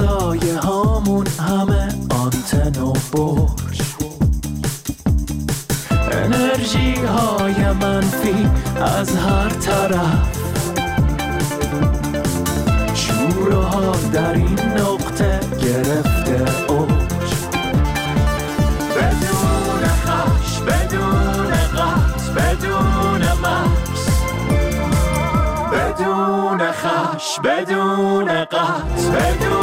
همسایه هامون همه آنتن و برج. انرژی های منفی از هر طرف. شوره در این نقطه گرفته اوج. بدون خش بدون قط بدون بدون بدون بدون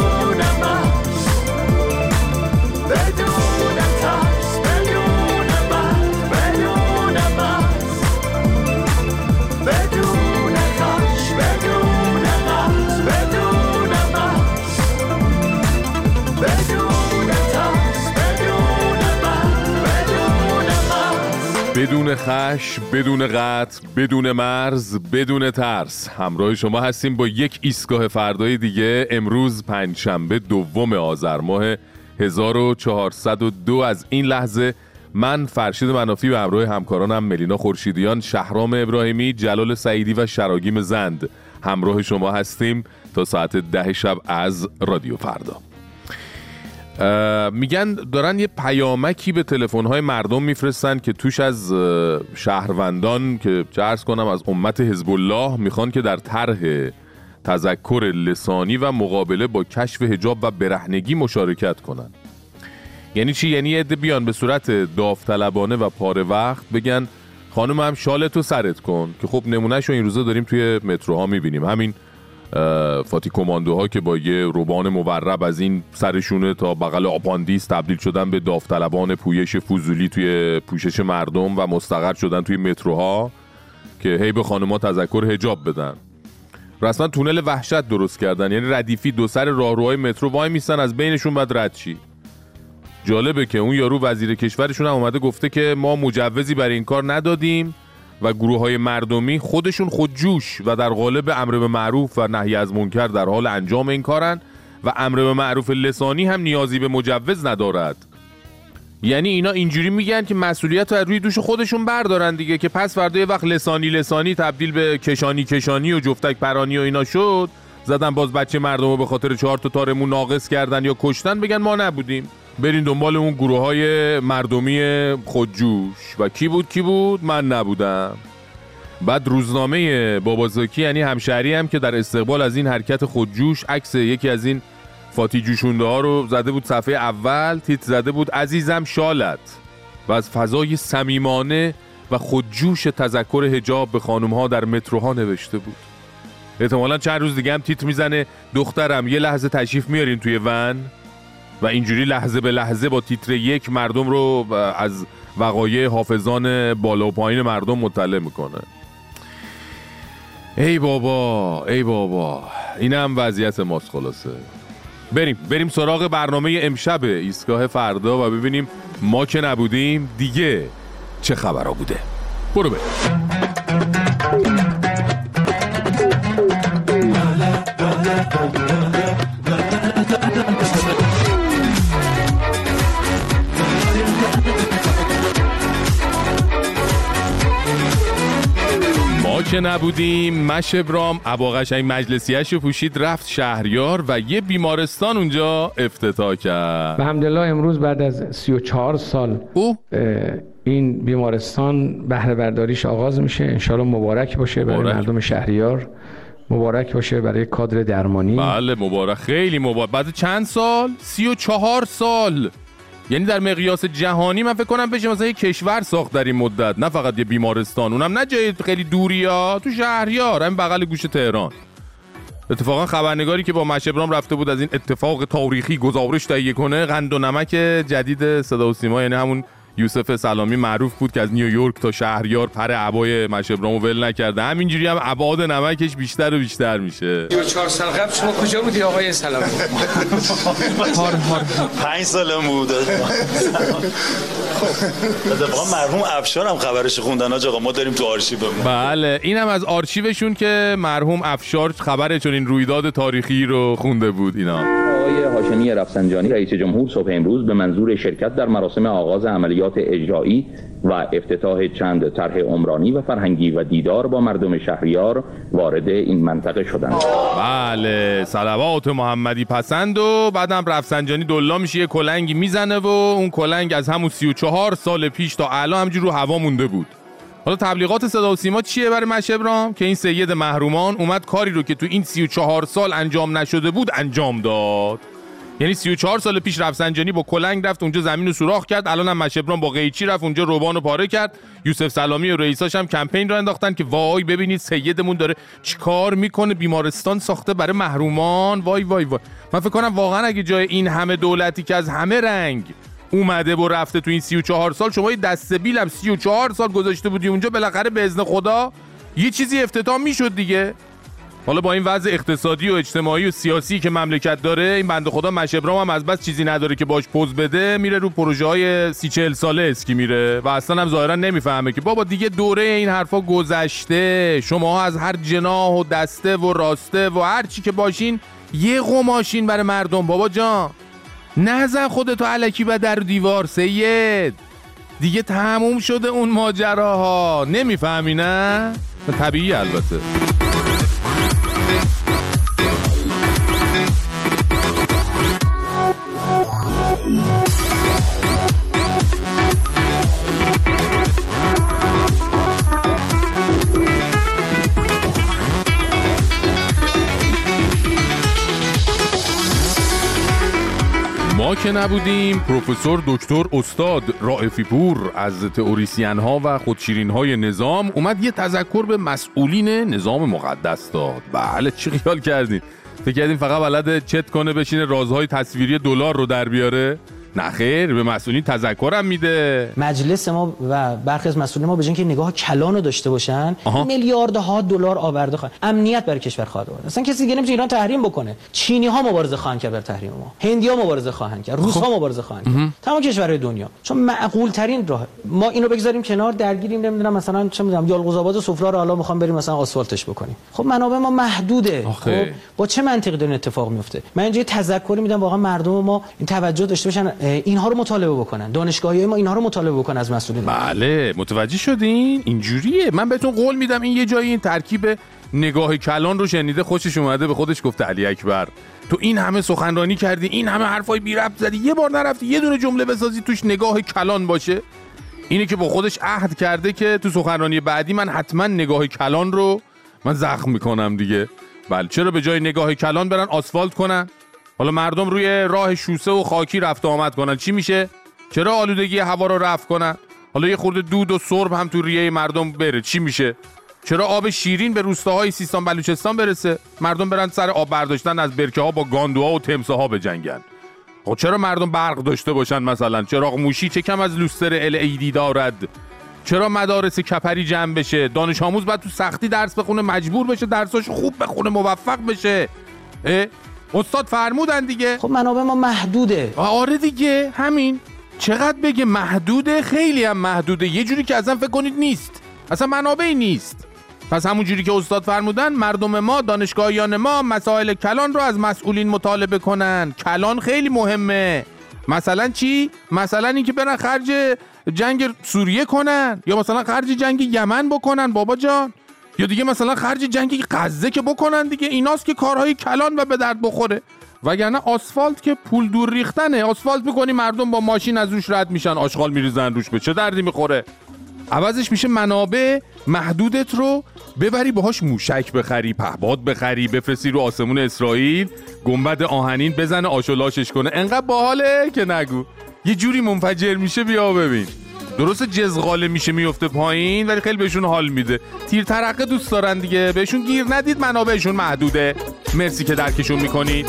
بدون خش بدون قطع بدون مرز بدون ترس. همراه شما هستیم با یک ایستگاه فردای دیگه. امروز پنجشنبه دوم آذر ماه 1402 از این لحظه من فرشید منافی و همراه همکارانم ملینا خورشیدیان شهرام ابراهیمی جلال سعیدی و شراگیم زند همراه شما هستیم تا ساعت ده شب از رادیو فردا. میگن دارن یه پیامکی به تلفن‌های مردم میفرستن که توش از شهروندان که چه کنم از امت حزب الله می‌خوان که در طرح تذکر لسانی و مقابله با کشف حجاب و برهنگی مشارکت کنن. یعنی چی؟ یعنی عده بیان به صورت داوطلبانه و پاره وقت بگن خانم هم شالتو سرت کن که خب نمونهشو این روزا داریم توی متروها می‌بینیم. همین فاتی کماندوها که با یه روبان مورب از این سرشونه تا بغل آپاندیس تبدیل شدن به داوطلبان پویش فضولی توی پوشش مردم و مستقر شدن توی متروها که هی به خانمها تذکر حجاب بدن. رسما تونل وحشت درست کردن. یعنی ردیفی دو سر راهروهای مترو وای میستن از بینشون باید رد شی. جالبه که اون یارو وزیر کشورشون هم اومده گفته که ما مجوزی برای این کار ندادیم. و گروه های مردمی خودشون خودجوش و در قالب امر به معروف و نهی از منکر در حال انجام این کارن و امر به معروف لسانی هم نیازی به مجوز ندارد. یعنی اینا اینجوری میگن که مسئولیت رو روی دوش خودشون بردارن دیگه که پس فردا یه وقت لسانی لسانی تبدیل به کشانی کشانی و جفتک پرانی و اینا شد زدن باز بچه مردم رو به خاطر چهار تا تارمون ناقص کردن یا کشتن بگن ما نبودیم. برین دنبال اون گروه های مردمی خودجوش. و کی بود کی بود؟ من نبودم. بعد روزنامه بابازاکی یعنی همشهری هم که در استقبال از این حرکت خودجوش عکس یکی از این فاتی جوشونده ها رو زده بود صفحه اول تیت زده بود عزیزم شالت. و از فضای صمیمانه و خودجوش تذکر حجاب به خانم ها در متروها نوشته بود. احتمالا چند روز دیگه هم تیت می‌زنه دخترم یه لحظه تشریف میارین توی ون. و اینجوری لحظه به لحظه با تیتر یک مردم رو از وقایع حافظان بالا و پایین مردم مطلع می‌کنه. ای بابا ای بابا. این هم وضعیت ماست خلاصه. بریم بریم سراغ برنامه امشب ایستگاه فردا و ببینیم ما که نبودیم دیگه چه خبرها بوده. برو بریم. که نبودیم مش ابرام اباقشنگ مجلسیش رو پوشید رفت شهریار و یه بیمارستان اونجا افتتاح کرد. و همدلله امروز بعد از 34 سال او؟ این بیمارستان بهره برداریش آغاز میشه. انشالله مبارک باشه برای مبارک. مردم شهریار. مبارک باشه برای کادر درمانی. بله مبارک. خیلی مبارک. بعد چند سال؟ سی و چهار سال. یعنی در مقیاس جهانی من فکر کنم بشه مثلا یه کشور ساخت در این مدت نه فقط یه بیمارستان. اونم نه جای خیلی دوری ها تو شهریار همین بغل گوش تهران. اتفاقا خبرنگاری که با مشبرام رفته بود از این اتفاق تاریخی گزارش تهیه کنه قند و نمک جدید صدا و سیما یعنی همون یوسف سلامی معروف بود که از نیویورک تا شهریار پر عبای مشبرامو ول نکرده. همینجوری هم ابعاد نمکش بیشتر و بیشتر میشه. 34 سال قبل شما کجا بودی آقای سلامی؟ پنج سالم بود. اتفاقا مرحوم افشار هم خبرش خوندن آج آقا. ما داریم تو آرشیومون. بله این هم از آرشیوشون که مرحوم افشار خبر چون این رویداد تاریخی رو خونده بود اینا. آقای هاشمی رفسنجانی رئیس جمهور صبح امروز به منظور شرکت در مراسم آغاز عملیات اجرایی و افتتاح چند طرح عمرانی و فرهنگی و دیدار با مردم شهریار وارد این منطقه شدند. بله صلوات محمدی پسند و بعدم رفسنجانی دلا میشه یه کلنگی می‌زنه و اون کلنگ از همون 34 سال پیش تا الان همجور رو هوا مونده بود حالا تبلیغات صدا و سیما چیه برای مشبرام که این سید محرومان اومد کاری رو که تو این 34 سال انجام نشده بود انجام داد. یعنی 34 سال پیش رفسنجانی با کلنگ رفت اونجا زمین رو سوراخ کرد. الان هم مشبران با قیچی رفت اونجا روبان رو پاره کرد. یوسف سلامی و رئیساش هم کمپین رو انداختن که وای ببینید سیدمون داره چیکار می‌کنه؟ بیمارستان ساخته برای محرومان. وای وای وای. من فکر کنم واقعا اگه جای این همه دولتی که از همه رنگ اومده و رفته تو این 34 سال. شما یه دسته بیلم 34 سال گذاشته بودی اونجا بالاخره به اذن خدا یه چیزی افتتاح می‌شد دیگه. حالا با این وضع اقتصادی و اجتماعی و سیاسی که مملکت داره این بنده خدا مشبرام هم از بس چیزی نداره که باش پوز بده میره رو پروژه های سی چهل ساله اسکی میره و اصلا هم ظاهرا نمی‌فهمه که بابا دیگه دوره این حرفا گذشته. شما از هر جناح و دسته و راسته و هر چی که باشین یه قماشین برای مردم. بابا جان. نزن خودتو علکی و در دیوار سید. دیگه تموم شده اون ماجراها. نمی‌فهمی نه؟ طبیعی البته. که نبودیم پروفسور دکتر استاد رائفی پور از تئوریسین ها و خودشیرین های نظام اومد یه تذکر به مسئولین نظام مقدس داد. بله چی خیال کردین؟ فکر کردین فقط بلد چت کنه بشینه رازهای تصویری دلار رو در بیاره؟ نه خیر به مسئولین تذکرم میده. مجلس ما و برخی از مسئولین ما به اینکه نگاه کلان رو داشته باشن. میلیاردها دلار آورده خواهد امنیت برای کشور خواهد آورد. اصلا کسی دیگه نمی‌تونه ایران تحریم بکنه. چینی ها مبارزه خواهند کرد بر تحریم ما. هندی ها مبارزه خواهند کرد. روس ها مبارزه خواهند کرد. تمام کشورهای دنیا. چون معقول ترین راه ما اینو بگذاریم کنار درگیریم نمی‌دونم مثلا چه می‌دونم یالقوز آباد و سفره رو حالا می‌خوام بریم مثلا آسفالتش بکنیم. خب منابع ما محدوده. خب با چه منطقی داره اتفاق میفته من اینجا یه تذکری میدم واقعا مردم ما این توجه داشته باشن اینها رو مطالبه بکنن. دانشگاهی ما اینها رو مطالبه بکنن از مسئولین. بله متوجه شدین؟ اینجوریه. من بهتون قول میدم این یه جایی این ترکیب نگاه کلان رو شنیده خوشش اومده به خودش گفته علی اکبر. تو این همه سخنرانی کردی این همه حرفای بی ربط زدی یه بار نرفتی یه دونه جمله بسازی توش نگاه کلان باشه. اینه که با خودش عهد کرده که تو سخنرانی بعدی من حتما نگاه کلان رو من زخم می‌کنم دیگه. بله چرا به جای نگاه کلان برن آسفالت کنن؟ حالا مردم روی راه شوسه و خاکی رفت آمد کنن. چی میشه؟ چرا آلودگی هوا رو رفع کنن؟ حالا یه خورده دود و سرب هم تو ریه مردم بره. چی میشه؟ چرا آب شیرین به روستاهای سیستان بلوچستان برسه؟ مردم برن سر آب برداشتن از برکه ها با گاندوها و تمسه ها بجنگن. خب چرا مردم برق داشته باشن مثلا؟ چراغ موشی چه کم از لوستر ال دارد؟ چرا مدارس کپری جمع بشه؟ دانش آموز باید تو سختی درس بخونه مجبور بشه درساش خوب بخونه موفق بشه؟ استاد فرمودن دیگه. خب منابع ما محدوده. آره دیگه. همین. چقدر بگه محدوده؟ خیلی هم محدوده. یه جوری که اصلا فکر کنید نیست. اصلا منابعی نیست. پس همون جوری که استاد فرمودن مردم ما دانشگاهیان ما مسائل کلان رو از مسئولین مطالبه کنن. کلان خیلی مهمه. مثلا چی؟ مثلا اینکه برن خرج جنگ سوریه کنن. یا مثلا خرج جنگ یمن بکنن. بابا جان. یا دیگه مثلا خرج جنگ غزه که بکنن دیگه ایناست که کارهای کلان و به درد بخوره. وگرنه آسفالت که پول دور ریختنه. آسفالت می‌کنی مردم با ماشین از روش رد میشن آشغال میریزن روش به چه دردی می‌خوره؟ عوضش میشه منابع محدودت رو ببری باهاش موشک بخری پهباد بخری بفرستی رو آسمون اسرائیل گنبد آهنین بزنه آشولاشش کنه. انقدر باحاله که نگو. یه جوری منفجر میشه بیا ببین. درست جزغاله میشه میفته پایین ولی خیلی بهشون حال میده. تیر ترقه دوست دارن دیگه. بهشون گیر ندید منابعشون محدوده. مرسی که درکشون می‌کنید.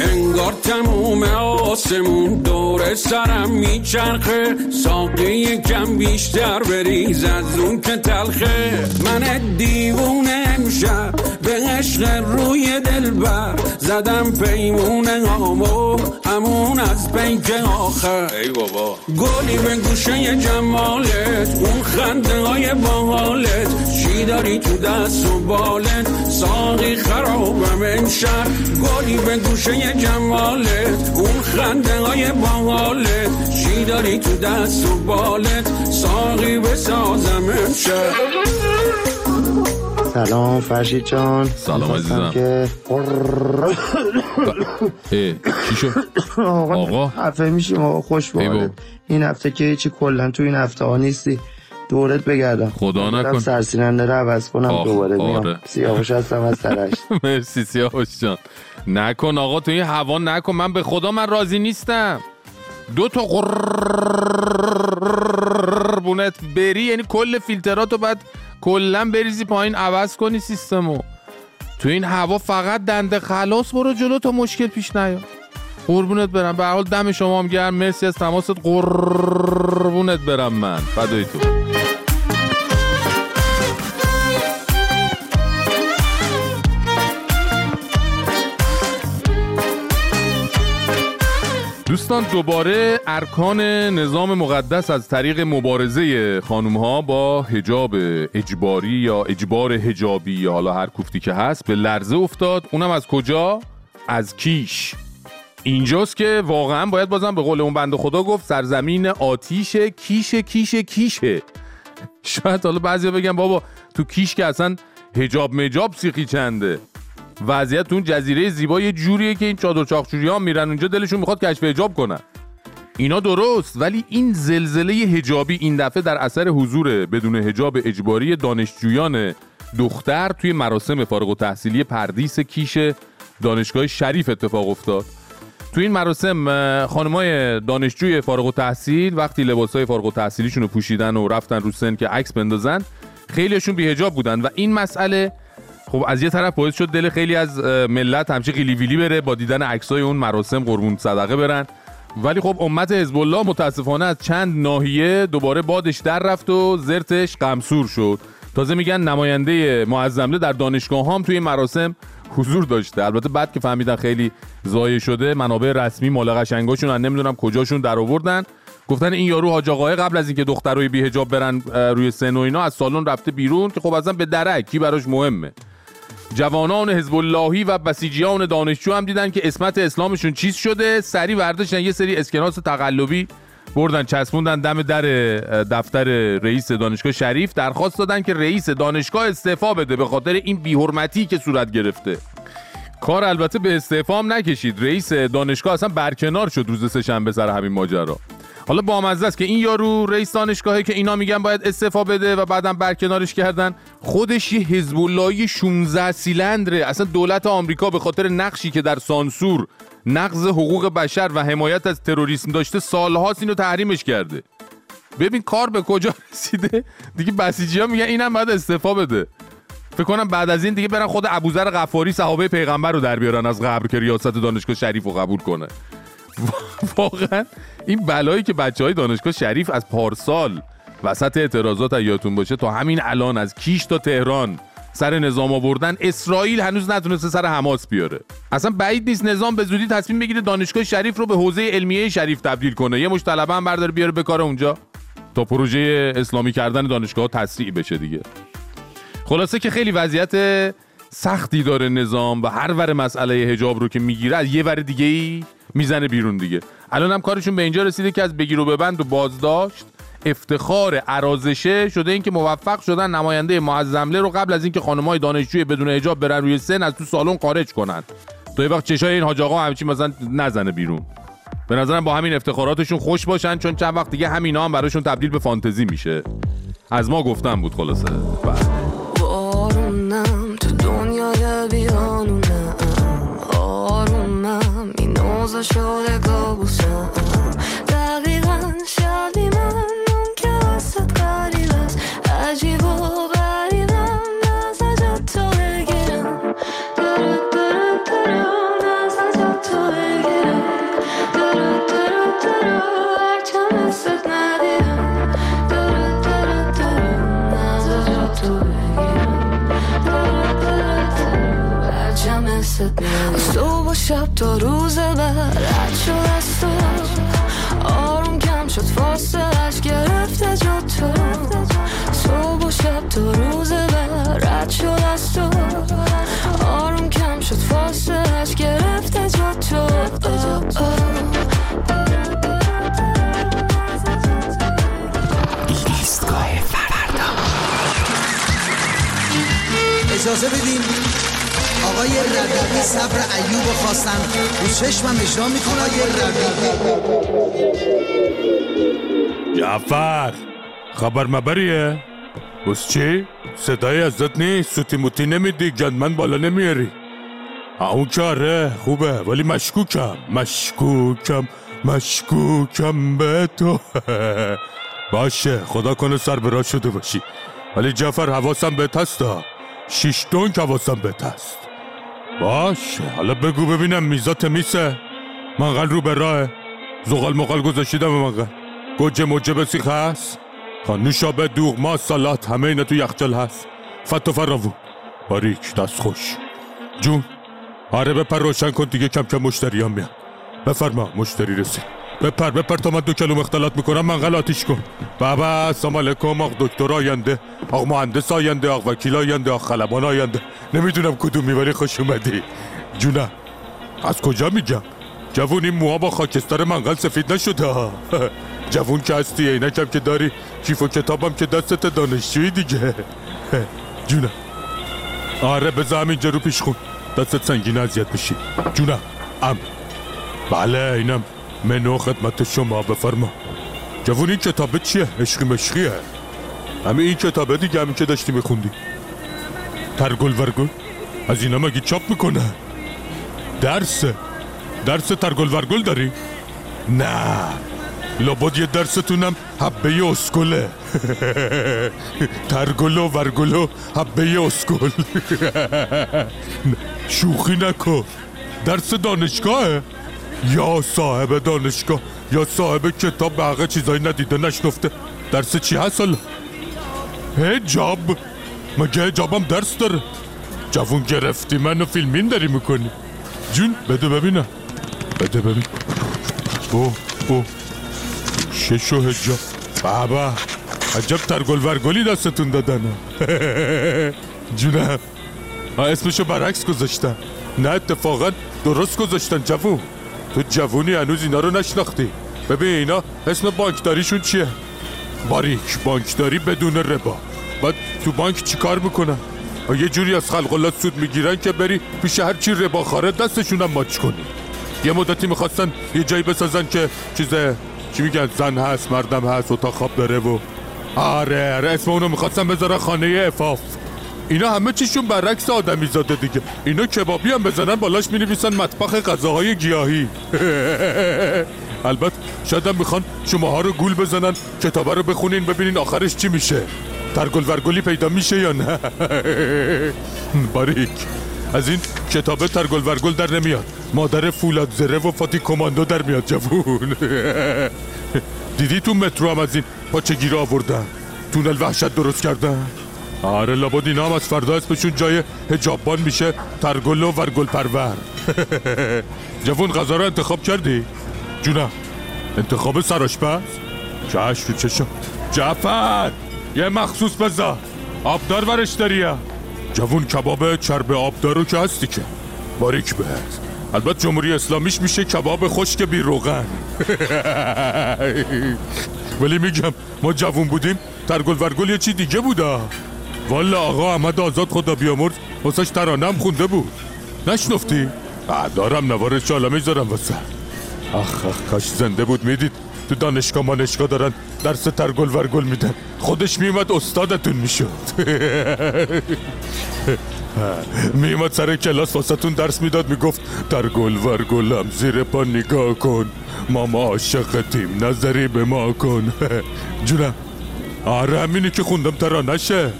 انگار تموم آسمون دور سرم میچرخه. ساقه یکم بیشتر بریز از اون که تلخه. من دیوونه امشب به عشق روی دل بر زدم پیمون آمو همون از پیک آخر. ای بابا. گلی به گوشه جمالت اون خنده های باحالت. چی داری تو دست و بالت؟ ساقی خرابم امشب. گلی به گوشه جمالت اون خنده های باحالت چی داری تو دست و بالت ساقی بسازم امشب سلام فرشید جان سلام عزیزم. که اه چی شد آقا, آقا. خفه میشیم آقا خوش. بابا. این هفته که چی کلا تو این هفته ها نیستی دورت بگردم. خدا نکن. سرسیننده رو عوض کنم آخ، دوباره میام آره. سیاوش هستم از سرش مرسی سیاوش جان. نکن آقا تو این هوا نکن. من به خدا من راضی نیستم. دو تا قربونت بری یعنی کل فیلتراتو بعد کلا بریزی پایین عوض کنی سیستمو. تو این هوا فقط دنده خلاص برو جلو تا مشکل پیش نیاد. قربونت برم. به حال دم شما هم گرم. مرسی از تماست. قربونت برم من. فدای تو. دوستان دوباره ارکان نظام مقدس از طریق مبارزه خانوم ها با هجاب اجباری یا اجبار هجابی یا حالا هر کوفتی که هست به لرزه افتاد. اونم از کجا؟ از کیش. اینجاست که واقعا باید بازم به قول اون بنده خدا گفت سرزمین آتیش کیش کیش کیشه شاید حالا بعضیا بگن بابا تو کیش که اصلا هجاب مجاب سیخی چنده. وضعیت اون جزیره زیبا یه جوریه که این چادر چاخچوری ها میرن اونجا دلشون می‌خواد کشف حجاب کنن. اینا درست ولی این زلزله حجابی این دفعه در اثر حضور بدون حجاب اجباری دانشجویان دختر توی مراسم فارغ التحصیلی پردیس کیش دانشگاه شریف اتفاق افتاد. تو این مراسم خانمای دانشجوی فارغ التحصیل وقتی لباسای فارغ التحصیلیشون رو پوشیدن و رفتن رو سن که عکس بندازن خیلیشون بیهجاب بودن و این مسئله خب از یه طرف باعث شد دل خیلی از ملت همچه قیلی ویلی بره با دیدن عکسای اون مراسم قربون صدقه برن. ولی خب امت حزب الله متاسفانه از چند ناحیه دوباره بادش در رفت و زرتش قمسور شد. تازه میگن نماینده معظمله در دانشگاه هم توی مراسم حضور داشته. البته بعد که فهمیدن خیلی ضایع شده منابع رسمی مال قشنگاشون از نمی‌دونم کجاشون در آوردن. گفتن این یارو حاج قبل از اینکه دخترای بی حجاب برن روی سن و اینا از سالن رفته بیرون که خب اصلا به درک کی براش مهمه. جوانان حزب اللهی و بسیجیان دانشجو هم دیدن که اسمت اسلامشون چیز شده. سری برداشتن یه سری اسکناس تقلبی بردن چسبوندن دم در دفتر رئیس دانشگاه شریف. درخواست دادن که رئیس دانشگاه استعفا بده به خاطر این بیحرمتی که صورت گرفته. کار البته به استعفا هم نکشید. رئیس دانشگاه اصلا برکنار شد روز سهشنبه سر همین ماجرا. حالا بامزه است که این یارو رئیس دانشگاهی که اینا میگن باید استعفا بده و بعدم برکنارش کردن. خودش یه حزب اللهی 16 سیلندره. اصلا دولت آمریکا به خاطر نقشی که در سانسور نقض حقوق بشر و حمایت از تروریسم داشته سالهاست اینو تحریمش کرده. ببین کار به کجا رسیده؟ دیگه بسیجی ها میگن اینم باید استعفا بده. فکر کنم بعد از این دیگه برن خود ابوذر غفاری صحابه پیغمبر رو در بیارن از قبر که ریاست دانشگاه شریف رو قبول کنه. واقعا این بلایی که بچه های دانشگاه شریف از پارسال وسط اعتراضات یادتون باشه تا همین الان از کیش تا تهران سر نظام آوردن اسرائیل هنوز نتونسته سر حماس بیاره. اصلا بعید نیست نظام به زودی تصمیم بگیره دانشگاه شریف رو به حوزه علمیه شریف تبدیل کنه. یه مش طلبه هم برداره بیاره به کار اونجا. تا پروژه اسلامی کردن دانشگاه تسریع بشه دیگه. خلاصه که خیلی وضعیت سختی داره نظام و هر ور مسئله حجاب رو که می‌گیره از یه ور دیگه ای می‌زنه بیرون دیگه. الان هم کارشون به اینجا رسیده که از بگیر و ببند و بازداشت. افتخار عرازشه شده اینکه موفق شدن نماینده معظمله رو قبل از اینکه خانمای دانشجوی بدون حجاب برن روی سن از تو سالن خارج کنن. تا یه وقت چشای این حاج آقا همچین مثلا نزنه بیرون. به نظرم با همین افتخاراتشون خوش باشن چون چند وقت دیگه همینا هم براشون تبدیل به فانتزی میشه. از ما گفتم بود خلاصه. بله. این اوضاع شده کابوسم دقیقا شبی من اون که دستت صبح و شب تا روز بعد رد شد از تو آروم کم شد فاصلش گرفته جا تو صبح و شب تا روز بعد رد شد از تو آروم کم شد فاصلش گرفته جا تو ایستگاه فردا اجازه بدین آقای ربیعی صبر ایوب خواستن. رو چشمم اجرا می‌کنه آقای ربیعی. جعفر خبر مبریه؟ بس چی؟ صدای ازت نیست. سوتی موتی نمیدی. گندمن بالا نمیاری اون که آره خوبه. ولی مشکوکم. مشکوکم. مشکوکم به تو. باشه خدا کنه سر به راه شده باشی. ولی جعفر حواسم بهت هستا. شیش دونک حواسم بهت هست. باشه حالا بگو ببینم میزات میسه. منقل رو به راه زغال مقال گذاشتیدم به منقل گوجه موجه بسیخ هست. خان نوشابه دوغ ما سالات همه اینا تو یخچال هست. فت و فراوون باریک دست خوش. جون آره بپر روشن کن دیگه کم کم مشتری هم میان. بفرما مشتری رسید. بپر بپر تا من دو کلوم اختلاط می‌کنم منقل آتیش کن. بابا السلام علیکم آق دکتر آینده. آق مهندس آینده آق وکیل آینده آق خلبان آینده. نمی‌دونم کدومی ولی خوش اومدی. جونم از کجا میگم؟ جوون این موها با خاکستر منقل سفید نشده. جوون که هستی عینکم که داری. کیف و کتابم که دستت دانشجویی دیگه. جونم آره بذار همینجا رو پیش خون. دستت سنگین اذیت بشی جونم ام بله اینم. منو خدمت شما بفرما. جوون این کتابه چیه؟ عشقی مشقیه. همین این کتابه دیگه همین که داشتی میخوندی. ترگل ورگل؟ از اینا مگه چاپ می‌کنه؟ درسه درس ترگل ورگل داری؟ نه. لابد یه درستونم حبه اسکله. ترگل و ورگل و حبه اسکل شوخی نکن. درس دانشگاهه. یا صاحب دانشگاه یا صاحب کتاب حق چیزایی ندیده نشنفته درس چی هست؟ حالا؟ هجاب مگه هجابم درس داره؟ جوون گرفتی منو فیلمین داری می‌کنی. جون بده ببینم. بده ببین. او او شش و هجاب بابا عجب ترگل ورگلی دستتون دادن. جونم. اسمشو برعکس گذاشتن. نه اتفاقا درست گذاشتن جوون. تو جوونی هنوز اینا رو نشناختی؟ ببین اینا اسم بانکداریشون چیه؟ باریک بانکداری بدون ربا. بعد تو بانک چیکار می‌کنن؟ و یه جوری از خلق الله سود می‌گیرن که بری پیش هر چی ربا خاره دستشون هم ماچ کنی. یه مدتی می‌خواستن یه جایی بسازن که چیز چی میگن زن هست مردم هست اتاق خواب داره و آره آره اسم اونو می‌خواستن بذارن خانه افاف. اینا همه چیشون برعکس آدمی زاده دیگه. اینا کبابی هم بزنن بالاش می‌نویسن مطبخ غذاهای گیاهی. البته شاید هم می‌خوان شماها رو گول بزنن کتابه رو بخونین ببینین آخرش چی میشه. ترگل ورگلی پیدا میشه یا نه؟ باریک. از این کتابه ترگل ورگل در نمیاد. مادر فولاد زره و فاتی کماندو در میاد جوون. دیدی تو مترو هم از این پاچگیر آوردن؟ تونل وحشت درست کردن؟ آره لابد اینا هم از فردا اسمشون جای هجابان میشه. ترگل و ورگل پرور. جوون غذا رو انتخاب کردی؟ جونم انتخاب سراشپز؟ تو چشم. جعفر یه مخصوص بذار. آبدار برش داری جوون کباب چرب آبدار رو که هستی که. باریک بهت. البته جمهوری اسلامیش میشه کباب خشک بی روغن ولی میگم ما جوون بودیم ترگل ورگل یه چی دیگه بودا. والا آقا احمد آزاد خدا بیامرز واسش ترانه هم خونده بود. نشنفتی؟ دارم نوار چاله می‌ذارم واسه. آخ آخ کاش زنده بود می‌دید؟ تو دانشگاه مانشگاه دارن درس ترگل ورگل میدن. خودش میومد استادتون می‌شد. میومد سر کلاس واسهتون درس می‌داد می‌گفت ترگل ورگلم زیر پا نگاه کن. ماما عاشقتیم نظری به ما کن. جونم. آره همینی که خوندم ترانشه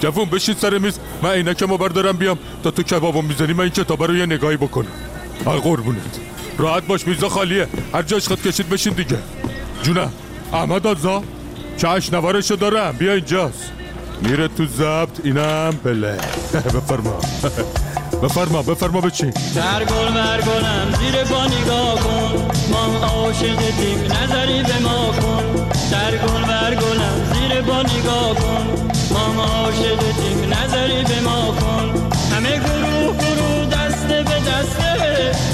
جوون بشید سر میز. من عینکمو بردارم بیام. تا تو کبابو می‌زنی من این کتابه رو یه نگاهی بکنم. آ قربونت. راحت باش میزا خالیه. هر جاش خود کشید بشین دیگه. جونم. احمد آزا. چش نوارشو دارم. بیا اینجاست. میره تو زبط اینم بله بفرما. بفرما. بفرما بچین در گل بر گلم زیر با نگاه کن. ما عاشقتیم نظری به ما کن. در گل بر گلم زیر با نگاه کن. ما عاشقتیم نظری به ما کن. همه گروه گروه دسته به دسته.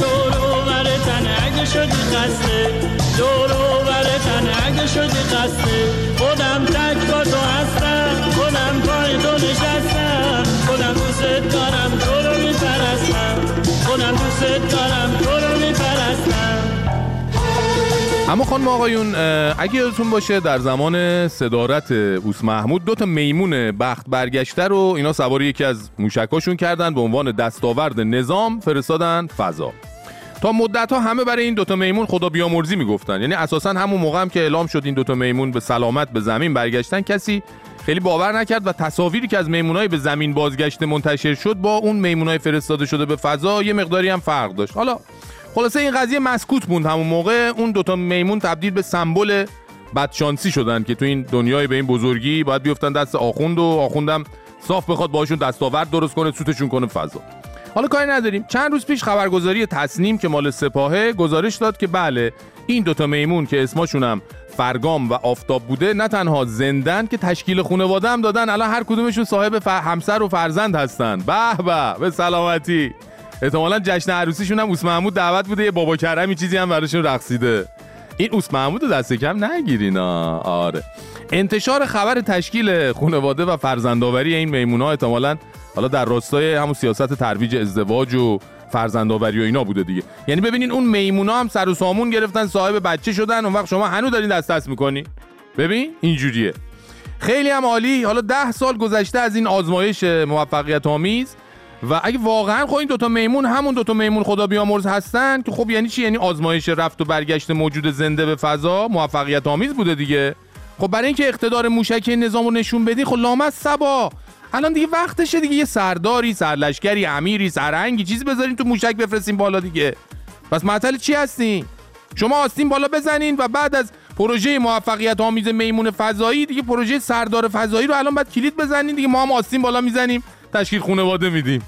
دور و بر تن اگه شدی خسته. دور و بر تن اگه شدی خسته. خودم تک با تو هستم خودم پای تو نشستم. خودم دوست دارم تو رو میپرستم. خودم دوست دارم اما خانم آقایون اگه یادتون باشه در زمان صدارت اوس محمود دو تا میمون بخت برگشته رو اینا سوار یکی از موشکاشون کردن به عنوان دستاورد نظام فرستادن فضا. تا مدت ها همه برای این دوتا میمون خدا بیامرزی می‌گفتن. یعنی اساسا همون موقع هم که اعلام شد این دوتا میمون به سلامت به زمین برگشتن کسی خیلی باور نکرد و تصاویری که از میمونای به زمین بازگشته منتشر شد با اون میمونای فرستاده شده به فضا یه مقداری هم فرق داشت. حالا خلاصه این قضیه مسکوت موند همون موقع. اون دوتا میمون تبدیل به سمبل بدشانسی شدن که تو این دنیای به این بزرگی باید بیفتن دست آخوند و آخوندم صاف بخواد باشون دستاورد درست کنه سوتشون کنه فضا. حالا کاری نداریم. چند روز پیش خبرگزاری تصنیم که مال سپاهه گزارش داد که بله این دوتا میمون که اسمشون هم فرگام و آفتاب بوده نه تنها زندن که تشکیل خانواده هم دادن الان هر کدومشون صاحب ف... همسر و فرزند هستن. به به به سلامتی. احتمالا جشن عروسیشون هم اوس محمود دعوت بوده یه بابا کرمی چیزی هم براشون رقصیده. این اوس محمود رو دست کم نگیرین آه. آره. انتشار خبر تشکیل خانواده و فرزندآوری این میمونا احتمالا حالا در راستای همون سیاست ترویج ازدواج و فرزندآوری و اینا بوده دیگه. یعنی ببینین اون میمونا هم سر و سامون گرفتن صاحب بچه شدن اون وقت شما هنوز دارین دست دست می‌کنی ببین اینجوریه. خیلی هم عالی حالا ده سال گذشته از این آزمایش موفقیت آمیز و اگه واقعا خب این دوتا میمون همون دوتا میمون خدا بیامرز هستن که خب یعنی چی؟ یعنی آزمایش رفت و برگشت موجود زنده به فضا موفقیت آمیز بوده دیگه. خب برای اینکه اقتدار موشکی نظام رو نشون بدی خب لامت سبا الان دیگه وقتشه دیگه یه سرداری سرلشکری امیری سرهنگی چیزی بذارین تو موشک بفرستین بالا دیگه. پس معطل چی هستین؟ شما آستین بالا بزنین و بعد از پروژه موفقیت آمیز میمون فضایی دیگه پروژه سردار فضایی رو الان بعد کلید بزنین دیگه. ما هم آستین بالا می‌زنیم. تشکیل خانواده میدیم.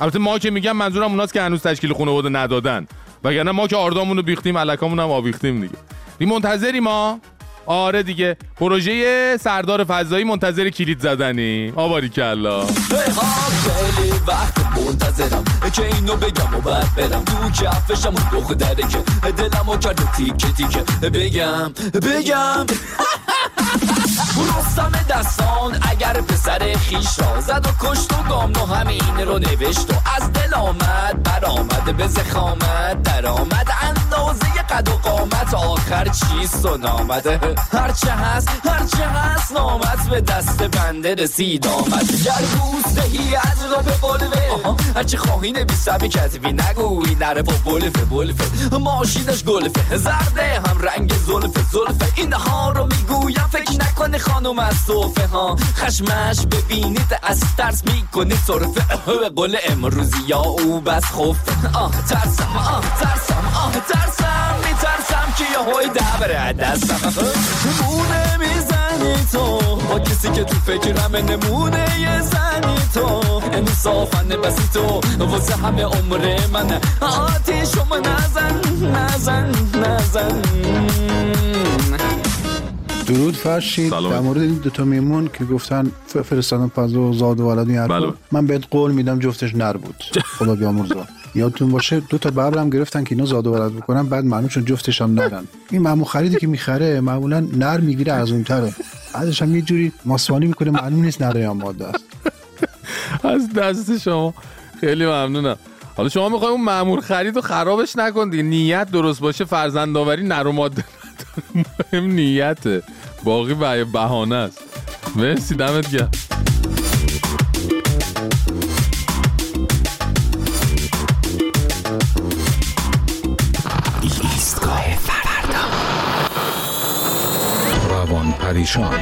البته ما که میگم منظورم اوناست که هنوز تشکیل خانواده ندادن. وگرنه ما که آردامون رو بیختیم علکامون هم آویختیم دیگه. دیگه منتظری ما؟ آره دیگه. پروژه سردار فضایی منتظر کلید زدنی. آباری کلا. خیلی وقت منتظرم که اینو بگم و بعد برم تو کفشم دختره که دلمو کرده تیکه تیکه بگم بگم. رستم دستان اگر پسر خیش را زد و کشت و گام و همین رو نوشت و از دل آمد برآمد به زخامت در آمد اندازه قد و قامت آخر چیست و نامده هرچه هست هرچه هست نامت به دست بنده رسید آمد. گر روز از را به قلبه هرچه خواهی نویسم کتبی نگوی نره با بلفه بلفه ماشینش گلفه. زرده هم رنگ زلفه زلفه. اینها رو می‌گویم فکر نکنه خانم از صوفه ها. خشمش ببینید از ترس می‌کنه. صرفه به قول امروزی یا او بس خوفه آه ترسم آه ترسم آه ترسم. میترسم که یه های دبره دستم. نمونه می‌زنی تو. با کسی که تو فکرم نمونه یه زنی تو. انصافا بسی تو. واسه همه عمر من آتیشم نزن نزن نزن. درود فرشید. در مورد این دوتا میمون که گفتن فرستادن فضا و زاد و ولد این. بله. من بهت قول میدم جفتش نر بود. خدا بیامرزا. یادتون باشه دو تا ببرم گرفتن که اینا زاد و ولد بکنن بعد معلوم شد جفتش هم نرن. این معمول خریدی که می‌خره معمولا نر می‌گیره از اون تره بعدش هم یه جوری ماسوانی می‌کنه معلوم نیست نره یا ماده است. از دست شما. خیلی ممنونم. حالا شما می‌خوای اون معمول خرید و خرابش نکن دیگه. نیت درست باشه فرزندآوری نر و ماده. مهم نیته. باقی به بهانه است. مرسی دمت گرم. ایستگاه فردا. روان پریشان.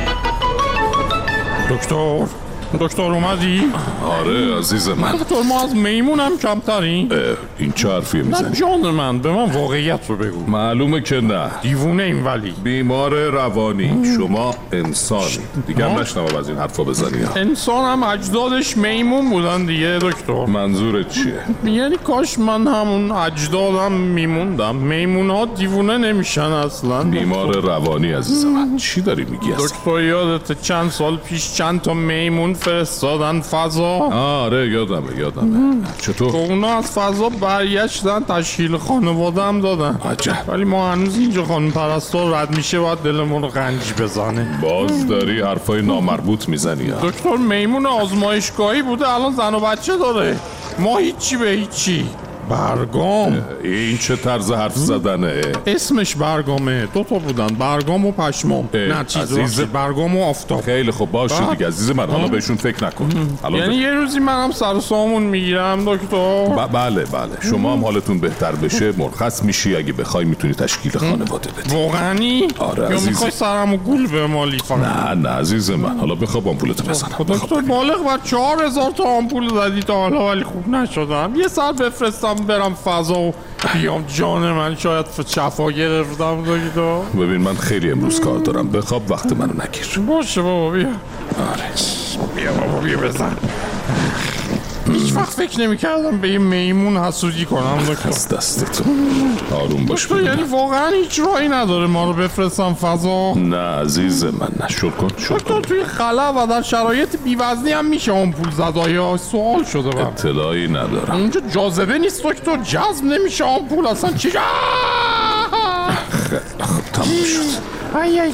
دکتر. دکتر اومدی؟ آره عزیز من. دکتر ما از میمون هم کمتریم اه، این چه حرفیه نه می‌زنی؟ جان من به من واقعیت رو بگو. معلومه که نه. دیوونه این ولی. بیمار روانی. شما انسان. دیگه هم آه. نشنوم از این حرفا بزنی. انسان هم اجدادش میمون بودن دیگه دکتر. منظورت چیه؟ یعنی کاش من همون اجدادم میموندم. میمون ها دیوونه نمیشن اصلا. بیمار روانی عزیز من. چی داری میگی؟ دکتر یادت چند سال پیش چند تا میمون فرستادن فضا. آره یادمه یادمه. چطور؟ خب اونا از فضا برگشتن تشکیل خانواده هم دادن. عجب. ولی ما هنوز اینجا خانم پرستار رد میشه باید دلمون رو غنج بزنه. باز داری حرفای نامربوط می‌زنی. دکتر میمون آزمایشگاهی بوده الان زن و بچه داره. ما هیچی به هیچی. برگام این چه طرز حرف زدنه؟ اسمش برگامه دو تا بودن. برگام و پشمام نه چیز عزیز- برگام و آفتاب. خیلی خوب. باشه؟ دیگه عزیز من حالا. بهشون فکر نکن. یعنی یه روزی منم سر سامون می‌گیرم دکتر. بله بله. شما هم حالتون بهتر بشه. مرخص میشی اگه بخوای می‌تونی تشکیل خانواده بدی. واقعی آره، یا. می‌خوای سرمو گول به مالی نه نه عزیز من. حالا بخواب آمپولتو بزنم. خب دکتر بالغ بر چهار هزار تا آمپول زدی تا حالا ولی خوب نشدم. یه سر بفرستم برم فضا و بیام جان من شاید شفا گرفتم دکتر ببین من خیلی امروز کار دارم. بخواب وقت منو نگیر. باشه بابا بیا. آره. بیا بابا بیا بزن. هیچ وقت فکر نمی کردم به یه میمون حسودی کنم. دکتر از دستتو آروم باش دکتر یعنی واقعا هیچ راهی نداره ما رو بفرستم فضا. نه عزیز من نه. شل کن دکتر کن. توی خلا و در شرایط بیوزنی هم میشه آمپول زد آیا سوال شده برم اطلاعی ندارم. اونجا جاذبه نیست دکتر. جذب نمیشه آمپول اصلا چی؟ خب تموم شد.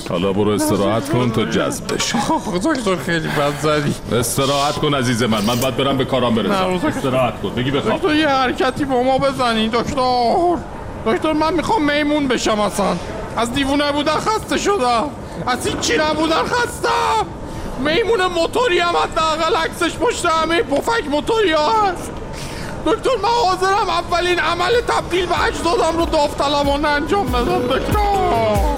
حالا برو استراحت کن تا جذب بشه دکتر خیلی بد زدی. استراحت کن عزیز من. من باید برم به کارم برسم. استراحت کن. بگی بخواب. دکتر یه حرکتی با ما بزنی دکتر. دکتر من می‌خوام میمون بشم اصلا. از دیوونه بودن خسته شدم. از هیچی نبودن خستم. میمون موتوری هم حداقل عکسش پشت همه پفک موتوری ها هست. دکتر من حاضرم اولین عمل تبدیل به اجدادم رو داوطلبانه انجام بدم. دکتر.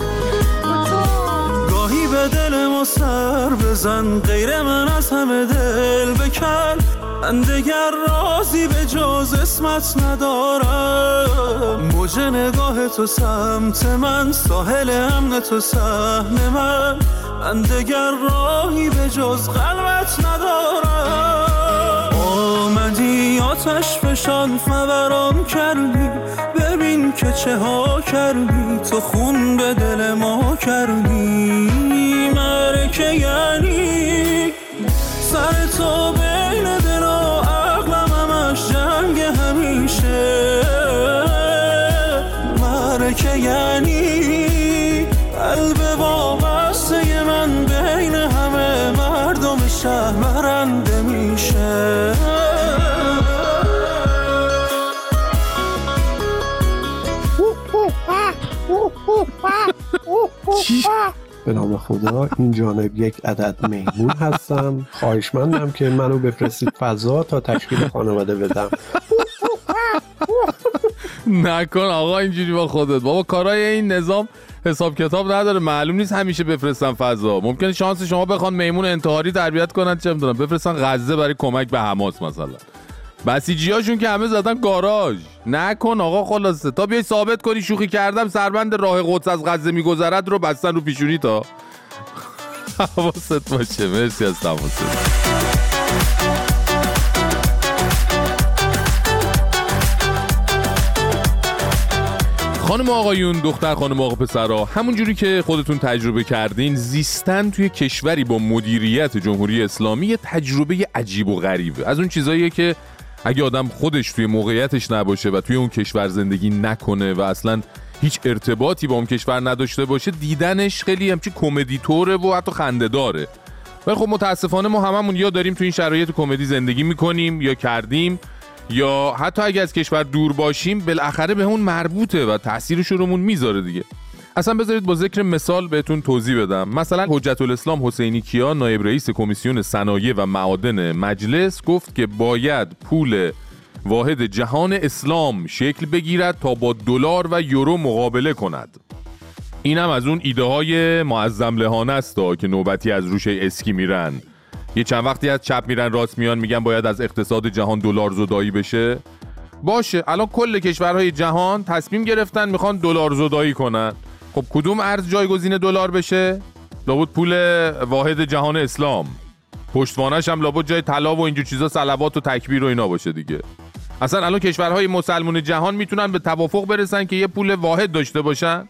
به دل ما سر بزن. غیر من از همه دل بکن. من دگر رازی به جز اسمت ندارم. موج نگاه تو سمت من ساحل امن تو سحن من. من دگر راهی به جز قلبت ندارم. آمدی آتش فشان فوران کردی. ببین که چه ها کردی. تو خون به دل ما کردی. مرکه یعنی سر تو بین دل و عقلم همش جنگ همیشه. مرکه یعنی قلب وابسته من بین همه مردم شهر برنده میشه. به نام خدا این جانب یک عدد میمون هستم. خواهشمندم که منو بفرستید فضا تا تشکیل خانواده بدم. نکن آقا اینجوری با خودت. بابا کارای این نظام حساب کتاب نداره. معلوم نیست همیشه بفرستن فضا. ممکنه شانس شما بخوان میمون انتحاری تربیت کنن چه می‌دونم بفرستن غزه برای کمک به حماس مثلا. بسیجی هاشون که همه زدن گاراژ. نکن آقا خلاصه. تا بیای ثابت کنی شوخی کردم سربند راه قدس از غزه میگذرد رو بستن رو پیشونی تا. حواست باشه. مرسی از تماست خانم آقایون دختر خانم آقا پسرا همونجوری که خودتون تجربه کردین زیستن توی کشوری با مدیریت جمهوری اسلامی یه تجربه عجیب و غریبه. از اون چیزاییه که اگه آدم خودش توی موقعیتش نباشه و توی اون کشور زندگی نکنه و اصلا هیچ ارتباطی با اون کشور نداشته باشه دیدنش خیلی همچی کمدی طوره و حتی خنده داره ولی خب متاسفانه ما هممون یا داریم توی این شرایط کمدی زندگی می‌کنیم یا کردیم یا حتی اگه از کشور دور باشیم بالاخره به اون مربوطه و تاثیرش رو رومون می‌ذاره دیگه. اصلا بذارید با ذکر مثال بهتون توضیح بدم. مثلا حجت الاسلام حسینی کیا نایب رئیس کمیسیون صنایع و معادن مجلس گفت که باید پول واحد جهان اسلام شکل بگیرد تا با دلار و یورو مقابله کند. اینم از اون ایده های معظم لهانه است که نوبتی از روش اسکی میرن. یه چند وقتی از چپ میرن راست میان میگن باید از اقتصاد جهان دلار زدایی بشه. باشه الان کل کشورهای جهان تصمیم گرفتن می‌خوان دلار زدایی کنن. خب کدوم ارز جایگزین دلار بشه؟ لابد پول واحد جهان اسلام. پشتوانش هم لابد جای طلا و اینجور چیزا صلوات و تکبیر و اینا باشه دیگه. اصلا الان کشورهای مسلمون جهان می‌تونن به توافق برسن که یه پول واحد داشته باشن؟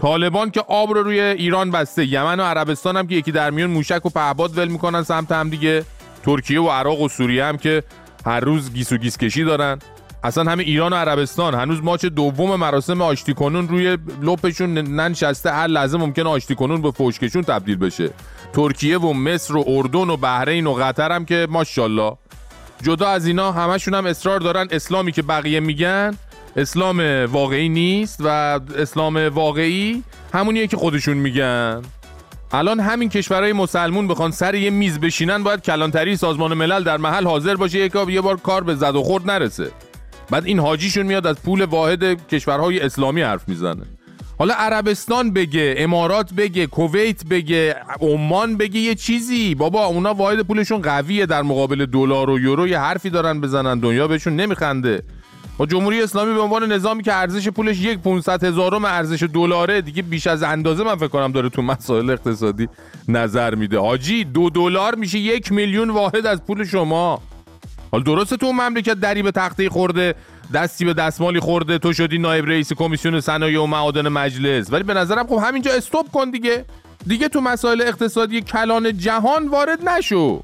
طالبان که آب رو روی ایران بسته یمن و عربستان هم که یکی در میون موشک و پهباد ول می‌کنن سمت هم دیگه ترکیه و عراق و سوریه هم که هر روز گیس و گیس کشی دارن. اصلا همه ایران و عربستان. هنوز ماچ دوم مراسم آشتی کنون روی لپشون ننشسته. هر لحظه ممکنه آشتی کنون به فوشکشون تبدیل بشه. ترکیه و مصر و اردن و بحرین و قطر هم که ماشاءالله. جدا از اینا همشون هم اصرار دارن اسلامی که بقیه میگن. اسلام واقعی نیست و اسلام واقعی همونیه که خودشون میگن. الان همین کشورهای مسلمون بخوان سر یه میز بشینن باید کلانتری سازمان ملل در محل حاضر باشه یه بار کار به زد و خورد نرسه. بعد این حاجیشون میاد از پول واحد کشورهای اسلامی حرف می‌زنه. حالا عربستان بگه امارات بگه کویت بگه عمان بگه یه چیزی. بابا اونا واحد پولشون قویه در مقابل دلار و یورو یه حرفی دارن بزنن دنیا بهشون نمیخنده. و جمهوری اسلامی به عنوان نظامی که ارزش پولش یک 500 هزارم ارزش دلاره دیگه بیش از اندازه من فکر کنم داره تو مسائل اقتصادی نظر میده. حاجی دو دلار میشه یک میلیون واحد از پول شما. حالا درسته تو مملکت دری به تخته خورده دستی به دستمالی خورده تو شدی نایب رئیس کمیسیون صنایع و معادن مجلس. ولی به نظرم خب همینجا استوب کن دیگه. دیگه تو مسائل اقتصادی کلان جهان وارد نشو.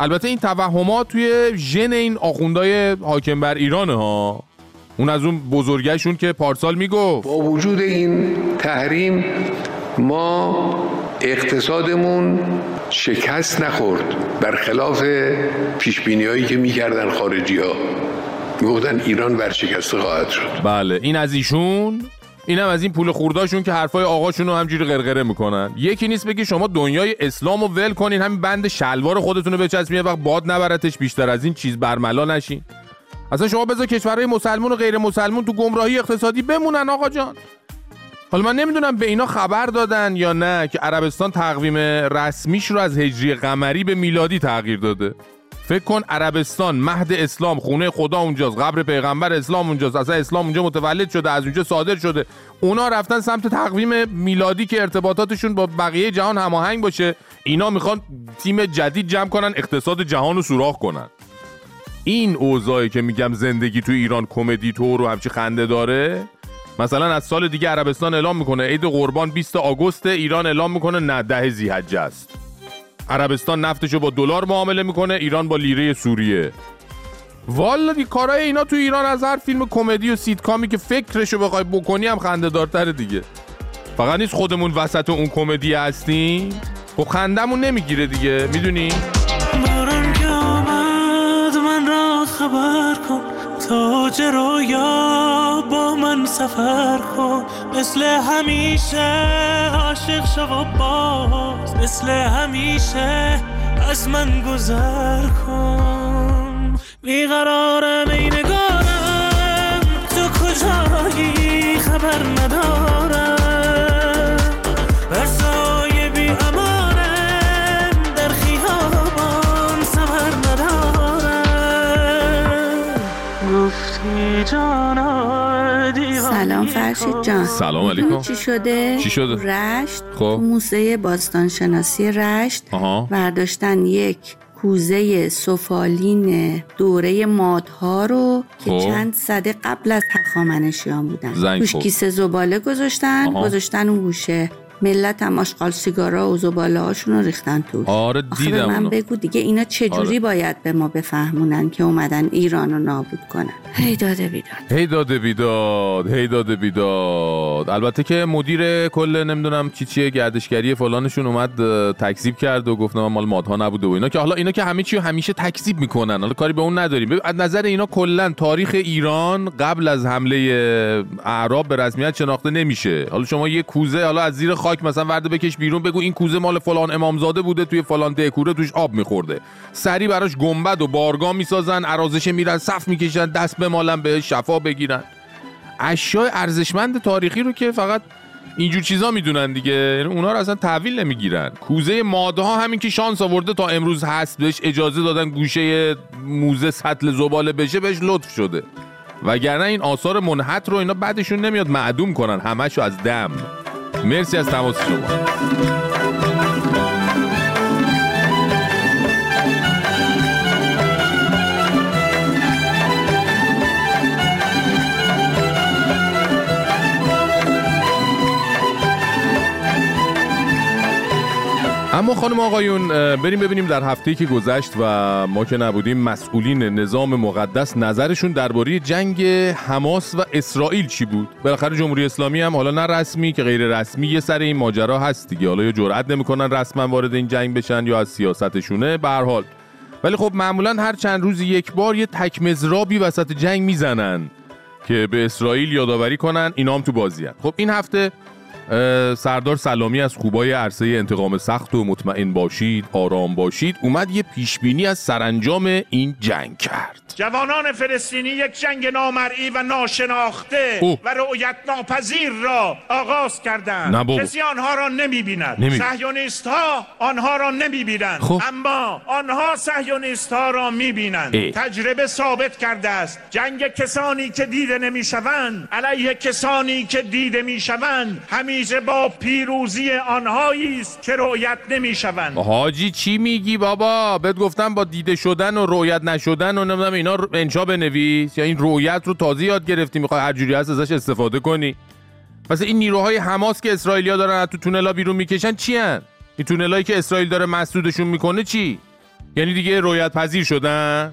البته این توهمات توی ژن این آخوندای حاکم بر ایرانه ها. اون از اون بزرگشون که پارسال می‌گفت. با وجود این تحریم ما اقتصادمون شکست نخورد. برخلاف پیش هایی که می‌کردن خارجی ها می‌گفتن ایران ورشکسته خواهد شد. بله این از ایشون اینم از این پول خورداشون که حرفای آقاشون رو همجوری غرغره می‌کنن. یکی نیست بگی شما دنیای اسلام رو ول کنین همین بند شلوار خودتون رو بچسبین وقت باد نبرتش بیشتر از این چیز برملا نشین. اصلا شما بذار کشورهای مسلمون و غیر مسلمون تو گمراهی اقتصادی بمونن آقا جان. حالا من نمی‌دونم به اینا خبر دادن یا نه که عربستان تقویم رسمیش رو از هجری قمری به میلادی تغییر داده. فکر کن عربستان مهد اسلام خونه خدا اونجاست قبر پیغمبر اسلام اونجاست اصلا اسلام اونجا متولد شده از اونجا صادر شده. اونا رفتن سمت تقویم میلادی که ارتباطاتشون با بقیه جهان هماهنگ باشه. اینا می‌خوان تیم جدید جمع کنن اقتصاد جهان رو سوراخ کنن. این اوضاعی که میگم زندگی تو ایران کمدی تو رو همچی خنده داره مثلا از سال دیگه عربستان اعلام می‌کنه عید قربان 20 آگوست ایران اعلام می‌کنه نه ده زیحجه است. عربستان نفتشو با دلار معامله می‌کنه ایران با لیره سوریه. والا دی کارای اینا تو ایران از هر فیلم کمدی و سیتکامی که فکرشو بخوای بکنی هم خنده دارتره دیگه. فقط نیست خودمون وسط اون کمدی هستیم؟ خب خندمون نمی‌گیره دیگه می‌دونی؟ رویا با من سفر کن. مثل همیشه عاشق شو و باز. مثل همیشه از من گذر کن. بیقرارم ای نگارم تو کجایی خبر ندارم سلام فرشید جان سلام علیکم چی شده؟ چی شده؟ رشت خب. تو موزه باستانشناسی رشت آها برداشتن یک کوزه سفالین دوره مادها رو که خب. چند صده قبل از هخامنشیان بودن توش. کیسه زباله گذاشتن آها. گذاشتن اون گوشه ملت هم آشغال سیگارا و زباله هاشون رو ریختن توش آره آخه به دیدم من اونو. بگو دیگه اینا چجوری آره. باید به ما بفهمونن که اومدن ایران رو نابود کنن؟ هی داده بیداد. هی داده بیداد هی داده بیداد. البته که مدیر کل نمی‌دونم چی چیه گردشگری فلانشون اومد تکذیب کرد و گفت نه مال مادها نبوده و اینا که حالا اینا که همه چی رو همیشه تکذیب می‌کنن. حالا کاری به اون نداریم. از نظر اینا کلا تاریخ ایران قبل از حمله اعراب به رسمیت شناخته نمیشه. حالا شما یه کوزه حالا از زیر خاک مثلا ورده بکش بیرون بگو این کوزه مال فلان امامزاده بوده توی فلان دهکوره توش آب میخورده. سری براش گنبد و بارگاه می‌سازن عرازش میرن صف می‌کشن دست بمالن به شفا بگیرن. اشیاء ارزشمند تاریخی رو که فقط اینجور چیزا می‌دونن دیگه. یعنی اونا رو اصلا تحویل نمی‌گیرن. کوزه ماده ها همین که شانس آورده تا امروز هست بهش اجازه دادن گوشه موزه سطل زباله بشه بهش لطف شده. وگرنه این آثار منحت رو اینا بعدشون نمیاد معدوم کنن همشو از دم. مرسی از اما خانم آقایون بریم ببینیم در هفته‌ای که گذشت و ما که نبودیم مسئولین نظام مقدس نظرشون درباره جنگ حماس و اسرائیل چی بود؟ بالاخره جمهوری اسلامی هم حالا نه رسمی که غیر رسمی یه سر این ماجرا هست دیگه. حالا یا جرئت نمی‌کنن رسما وارد این جنگ بشن یا از سیاستشونه به هر حال. ولی خب معمولا هر چند روز یک بار یه تک مزرابی وسط جنگ می‌زنن که به اسرائیل یادآوری کنن اینا هم تو بازیان خب این هفته سردار سلامی از خوبای عرصه انتقام سخت و مطمئن باشید آرام باشید. اومد یه پیشبینی از سرانجام این جنگ کرد. جوانان فلسطینی یک جنگ نامرئی و ناشناخته اوه. و رؤیت ناپذیر را آغاز کردند. کسی آنها را نمی بیند نمی- ها آنها را نمی بینند خب. اما آنها صهیونیست ها را می بینند اه. تجربه ثابت کرده است جنگ کسانی که دیده نمی شوند علیه کسانی که دیده می شوند همیشه با پیروزی آنهایی است که رؤیت نمی شوند حاجی چی میگی بابا بهت گفتم با دیده شدن و رویت نشدن و نمی‌دونم اینا انشا بنویس یا این رویت رو تازه یاد گرفتی می‌خوای هر جوری هست ازش استفاده کنی. پس این نیروهای حماس که اسرائیلیا دارن از تو تونلا بیرون می‌کشن چی هن؟ این تونلایی که اسرائیل داره مسدودشون می‌کنه چی؟ یعنی دیگه رویت پذیر شدن؟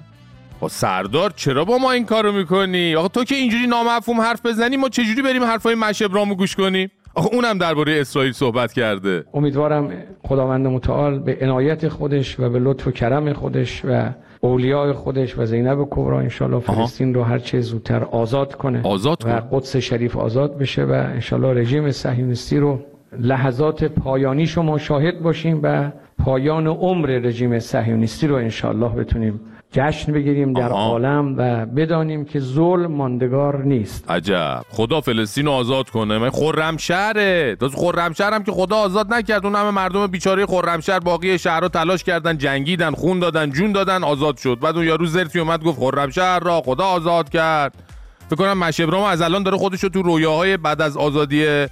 با سردار چرا با ما این کارو می‌کنی؟ آخه تو که اینجوری نامفهوم حرف بزنی ما چجوری بریم حرفای مشبرامو گوش کنیم؟ آخه اونم درباره اسرائیل صحبت کرده. امیدوارم خداوند متعال به عنایت خودش و به لطف و کرم خودش و اولیاء خودش و زینب کبرا انشالله فلسطین رو هر چه زودتر آزاد کنه آزاد و قدس شریف آزاد بشه و انشالله رژیم صهیونیستی رو لحظات پایانی شما شاهد باشیم و پایان عمر رژیم صهیونیستی رو انشالله بتونیم جشن بگیریم در آها. عالم و بدانیم که ظلم ماندگار نیست. عجب. خدا فلسطین رو آزاد کنه. من خرمشهره. تازه خرمشهر هم که خدا آزاد نکرد. اون همه مردم بیچاره خرمشهر باقی شهرها تلاش کردن جنگیدن خون دادن جون دادن آزاد شد. بعد اون یارو زرتی اومد گفت خرمشهر را خدا آزاد کرد. فکر کنم مشبرام از الان داره خودش رو تو رویاهای بعد از آزادی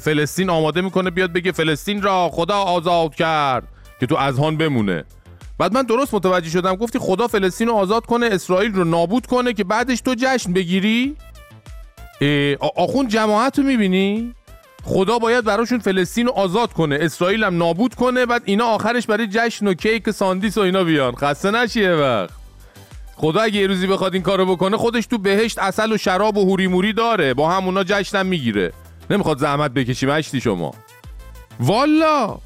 فلسطین آماده می‌کنه بیاد بگه فلسطین را خدا آزاد کرد که تو اذهان بمونه. بعد من درست متوجه شدم گفتی خدا فلسطین رو آزاد کنه اسرائیل رو نابود کنه که بعدش تو جشن بگیری؟ آخون جماعت رو می‌بینی؟ خدا باید براشون فلسطین رو آزاد کنه اسرائیل هم نابود کنه بعد اینا آخرش برای جشن و کیک ساندیس و اینا بیان. خسته نشیه وقت. خدا اگه یه روزی بخواد این کارو بکنه خودش تو بهشت اصل و شراب و هوری موری داره با همونا جشنم می‌گیره. نمی‌خواد زحمت بکشی مشتی شما. والا!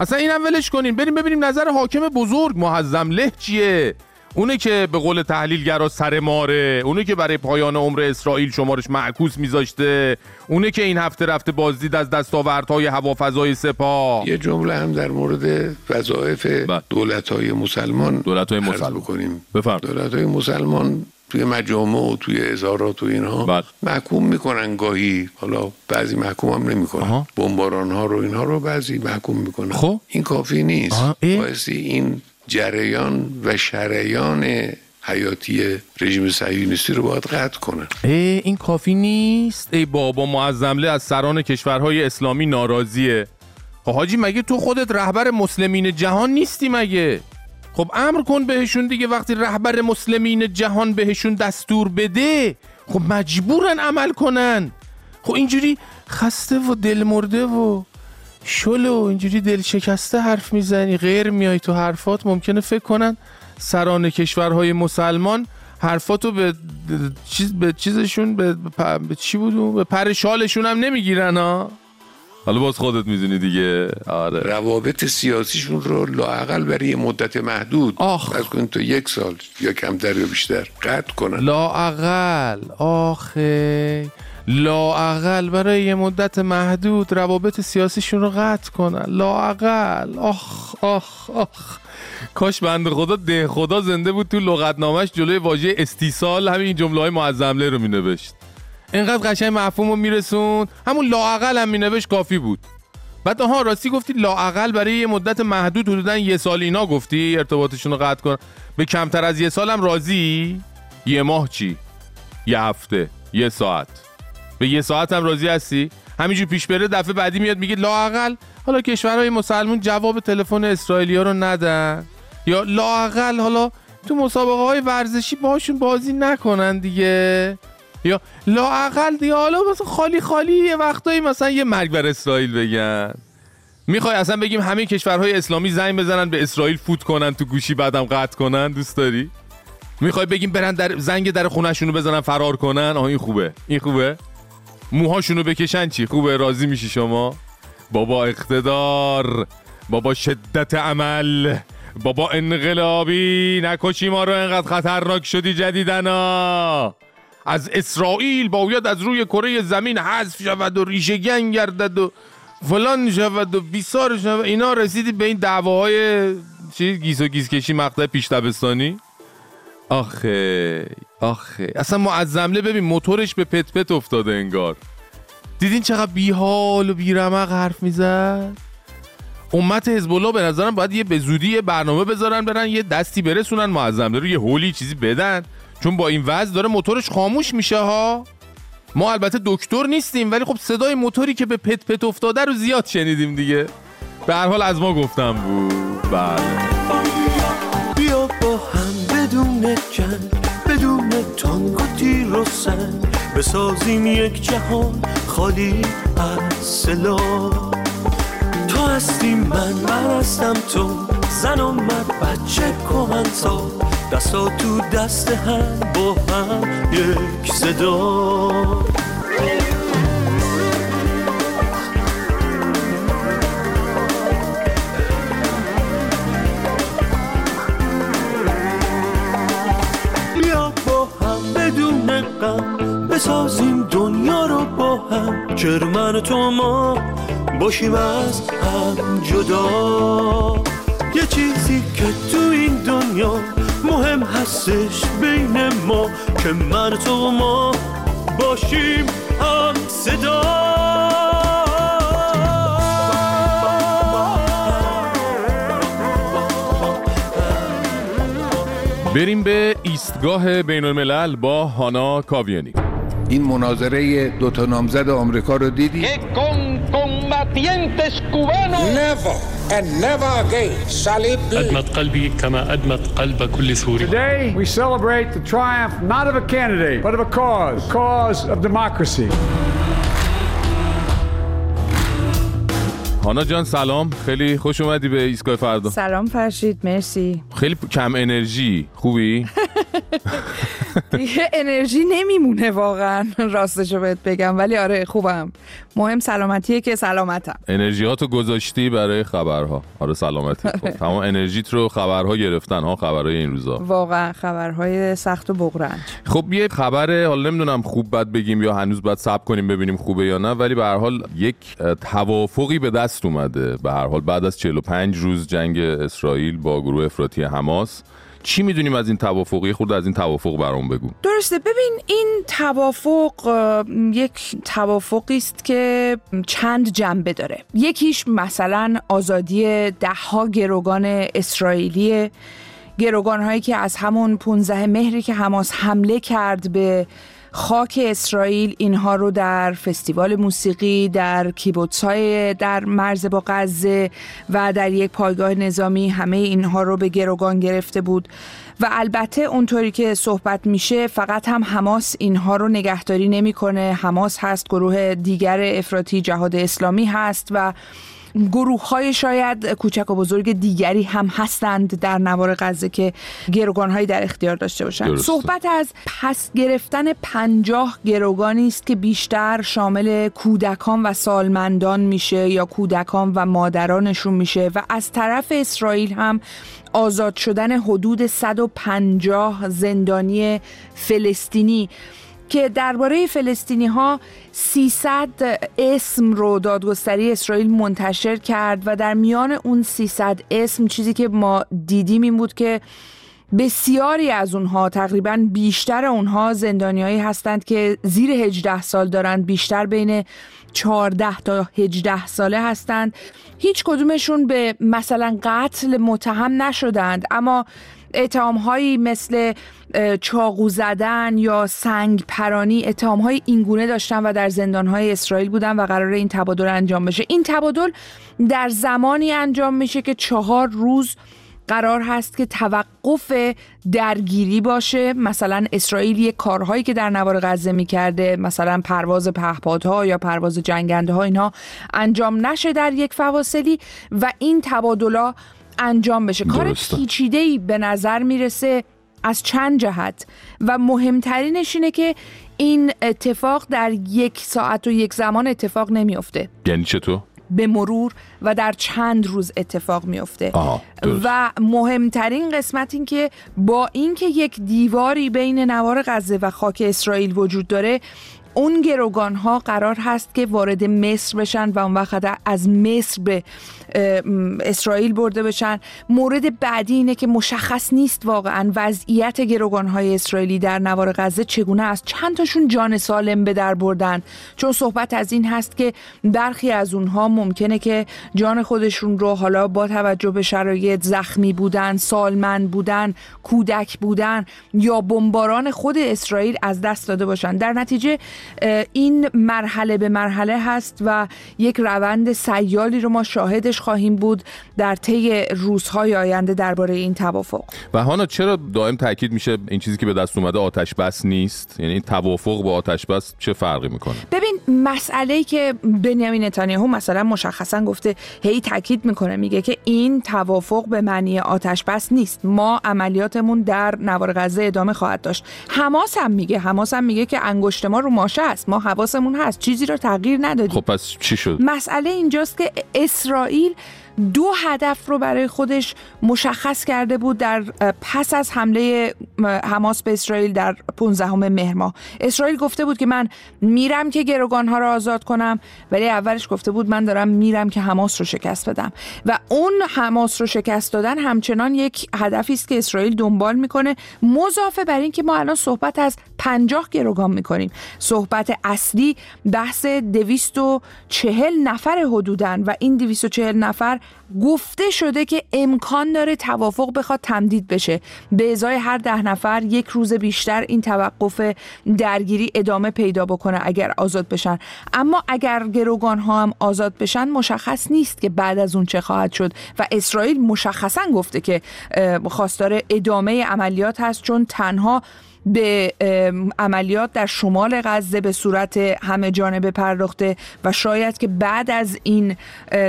اصلا اینم ولش کنین. بریم ببینیم نظر حاکم بزرگ معظم له چیه؟ اونه که به قول تحلیلگرا سر ماره. اونه که برای پایان عمر اسرائیل شمارش معکوس میذاشته. اونه که این هفته رفته بازدید از دستاوردهای هوافضای سپاه. یه جمله هم در مورد وظایف دولت های مسلمان دولت های مسلمان. بکنیم. دولت های مسلمان توی مجامع و توی ازارات و اینها محکوم می‌کنن گاهی. حالا بعضی محکوم هم نمی‌کنن. بمباران ها رو اینها رو بعضی محکوم می‌کنن. خب. این کافی نیست. بایستی این جریان و شریان حیاتی رژیم صهیونیستی رو باید قطع کنن ای این کافی نیست. ای بابا معظمله از سران کشورهای اسلامی ناراضیه. خب حاجی مگه تو خودت رهبر مسلمین جهان نیستی مگه؟ خب امر کن بهشون دیگه وقتی رهبر مسلمین جهان بهشون دستور بده خب مجبورن عمل کنن. خب اینجوری خسته و دل مرده و شل و اینجوری دل شکسته حرف می‌زنی غیر میای تو حرفات ممکنه فکر کنن سران کشورهای مسلمان حرفاتو به چیز به چیزشون به, به, چی بود؟ به پر شالشون هم نمی‌گیرن ها؟ حالا باز خودت می‌دونی دیگه. آره. روابط سیاسیشون رو لاعقل برای یه مدت محدود. آخ. از کن تا یک سال یا کمتر یا بیشتر قطع کنن. لاعقل آخه. لاعقل برای یه مدت محدود روابط سیاسیشون رو قطع کنن. لاعقل آخ آخ آخ. کاش بند خدا ده خدا زنده بود تو لغتنامش جلوی واژه استیصال همین جمله های معظمله رو مینوشت. انقدر قشنگ مفهوم رو میرسوند. همون لاعقل هم مینوشت کافی بود. بعد آها راستی گفتی لاعقل برای یه مدت محدود حدودا یه سال اینا گفتی؟ ارتباطشون رو قطع کن. به کمتر از یه سالم راضی؟ یه ماه چی؟ یه هفته یه ساعت. به یه ساعت هم راضی هستی؟ همینجور پیش بره دفعه بعدی میاد میگه لاعقل. حالا کشورهای مسلمون جواب تلفن اسرائیلیا رو ندن. یا لاعقل حالا تو مسابقه های ورزشی باشون بازی نکنن دیگه. یا لاعقل دیگه حالا مثلا خالی خالی یه وقتایی مثلا یه مرگ بر اسرائیل بگن. می‌خوای اصلا بگیم همه کشورهای اسلامی زنگ بزنن به اسرائیل فوت کنن تو گوشی بعدم قطع کنن؟ دوست داری؟ می‌خوای بگیم برن در زنگ در خونهشونو بزنن فرار کنن؟ آه این خوبه. این خوبه. موهاشونو بکشن چی؟ خوبه. راضی میشی شما؟ بابا اقتدار. بابا شدت عمل. بابا انقلابی. نکشی ما رو انقدر خطرناک شدی جدیدنا از اسرائیل باید از روی کره زمین حذف شود و ریشه گن گردد و فلان شود و بیسار شود. اینا رسیدی به این دعواهای چی؟ گیس و گیس کشی مقطع پیش دبستانی آخه آخه. اصلا معظمله ببین موتورش به پت پت افتاده انگار. دیدین چقدر بیحال و بیرمق حرف می‌زد؟ امت حزب الله به نظرم باید یه به زودی یه برنامه بذارن برن یه دستی برسونن معظم رو یه هولی چیزی بدن. چون با این وضع داره موتورش خاموش میشه ها. ما البته دکتر نیستیم ولی خب صدای موتوری که به پت پت افتاده رو زیاد شنیدیم دیگه. به هر حال از ما گفتم. بود بله بیا با هم بدون جنگ بدون تانگ و تیر و سنگ بسازیم یک جهان خالی از سلاح. هستی من من هستم تو. زن و مرد بچه کهن سال دستا تو دست هم با هم یک صدا. بیا با هم بدون غم بسازیم دنیا رو با هم. چرا من و تو ما باشیم از هم جدا. یه چیزی که تو این دنیا مهم هستش بین ما که من و تو ما باشیم هم صدا. بریم به ایستگاه بین الملل با هانا کاویانی. این مناظره دو تا نامزد آمریکا رو دیدی؟ Combatientes cubanos. Never and never again shall it be. أدمت قلبي كما أدمت قلب كل سوري Today, we celebrate the triumph not of a candidate, but of a cause, the cause of democracy. هانا جان سلام خیلی خوش اومدی به ایستگاه فردا سلام فرشید مرسی خیلی کم انرژی خوبی دیگه انرژی نمیمونه واقعا. راستشو بهت بگم. ولی آره خوبم. مهم سلامتیه که سلامتم. انرژی ها تو گذاشتی برای خبرها. آره سلامتی. خب تمام انرژیت رو خبرها گرفتن ها خبرهای این روزا. واقعا خبرهای سخت و بغرنج. خب یه خبر حالا نمی‌دونم خوب بد بگیم یا هنوز باید صبر کنیم ببینیم خوبه یا نه ولی به هر حال یک توافقی به دست اومده. به هر حال بعد از 45 روز جنگ اسرائیل با گروه افراطی حماس چی می‌دونیم از این توافقی خود از این توافق برام بگو. درسته. ببین این توافق یک توافقی است که چند جنبه داره. یکیش مثلا آزادی دهها گروگان اسرائیلی گروگان هایی که از همون 15 مهری که حماس حمله کرد به خاک اسرائیل اینها رو در فستیوال موسیقی در کیبوتس های در مرز با غزه و در یک پایگاه نظامی همه اینها رو به گروگان گرفته بود. و البته اونطوری که صحبت میشه فقط هم حماس اینها رو نگهداری نمی‌کنه. حماس هست گروه دیگر افراطی جهاد اسلامی هست و گروه های شاید کوچک و بزرگ دیگری هم هستند در نوار غزه که گروگان هایی در اختیار داشته باشند. صحبت از پس گرفتن پنجاه گروگانی است که بیشتر شامل کودکان و سالمندان میشه یا کودکان و مادرانشون میشه و از طرف اسرائیل هم آزاد شدن حدود 150 زندانی فلسطینی که درباره فلسطینی ها 300 اسم رو دادگستری اسرائیل منتشر کرد و در میان اون 300 اسم چیزی که ما دیدیم این بود که بسیاری از اونها تقریبا بیشتر اونها زندانیایی هستند که زیر 18 سال دارند بیشتر بین 14 تا 18 ساله هستند. هیچ کدومشون به مثلا قتل متهم نشدند اما اتهام هایی مثل چاقو زدن یا سنگ پرانی اتهام های اینگونه داشتن و در زندان های اسرائیل بودن و قرار این تبادل انجام بشه. این تبادل در زمانی انجام میشه که چهار روز قرار هست که توقف درگیری باشه. مثلا اسرائیل یک کارهایی که در نوار غزه می‌کرده مثلا پرواز پهپادها یا پرواز جنگنده ها اینها انجام نشه در یک فواصلی و این تبادلا انجام بشه. کار درسته. پیچیده‌ای به نظر می‌رسه از چند جهت. و مهمترینش اینه که این اتفاق در یک ساعت و یک زمان اتفاق نمیافته. یعنی چطور؟ به مرور و در چند روز اتفاق میفته. و مهمترین قسمت این که با اینکه یک دیواری بین نوار غزه و خاک اسرائیل وجود داره اون گروگان ها قرار هست که وارد مصر بشن و اون وقت از مصر به اسرائیل برده بشن. مورد بعدی اینه که مشخص نیست واقعا وضعیت گروگان های اسرائیلی در نوار غزه چگونه است. چند تاشون جان سالم به در بردن. چون صحبت از این هست که برخی از اونها ممکنه که جان خودشون رو حالا با توجه به شرایط زخمی بودن سالمند بودن کودک بودن یا بمباران خود اسرائیل از دست داده باشن. در نتیجه این مرحله به مرحله هست و یک روند سیالی رو ما شاهدش خواهیم بود در طی روزهای آینده درباره این توافق. و هانا چرا دائم تاکید میشه این چیزی که به دست اومده آتش بس نیست؟ یعنی این توافق با آتش بس چه فرقی می‌کنه؟ ببین مسئله که بنیامین نتانیاهو مثلا مشخصا گفته هی تاکید می‌کنه میگه که این توافق به معنی آتش بس نیست. ما عملیاتمون در نوار غزه ادامه خواهد داشت. حماس هم میگه حماس هم میگه که انگشت ما رو ماشه است ما حواسمون هست. چیزی رو تغییر ندادیم. خب پس چی شد؟ مسئله اینجاست که اسرائیل دو هدف رو برای خودش مشخص کرده بود در پس از حمله حماس به اسرائیل در 15 مهر ماه. اسرائیل گفته بود که من میرم که گروگانها رو آزاد کنم ولی اولش گفته بود من دارم میرم که حماس رو شکست بدم. و اون حماس رو شکست دادن همچنان یک هدفی است که اسرائیل دنبال می‌کنه. مضافه بر این که ما الان صحبت از 50 گروگان می‌کنیم. صحبت اصلی بحث 240 نفر حدودن و این 240 نفر گفته شده که امکان داره توافق بخواد تمدید بشه. به ازای هر ده نفر یک روز بیشتر این توقف درگیری ادامه پیدا بکنه اگر آزاد بشن. اما اگر گروگان ها هم آزاد بشن مشخص نیست که بعد از اون چه خواهد شد. و اسرائیل مشخصا گفته که خواستار ادامه عملیات هست چون تنها به عملیات در شمال غزه به صورت همه جانبه پرداخته و شاید که بعد از این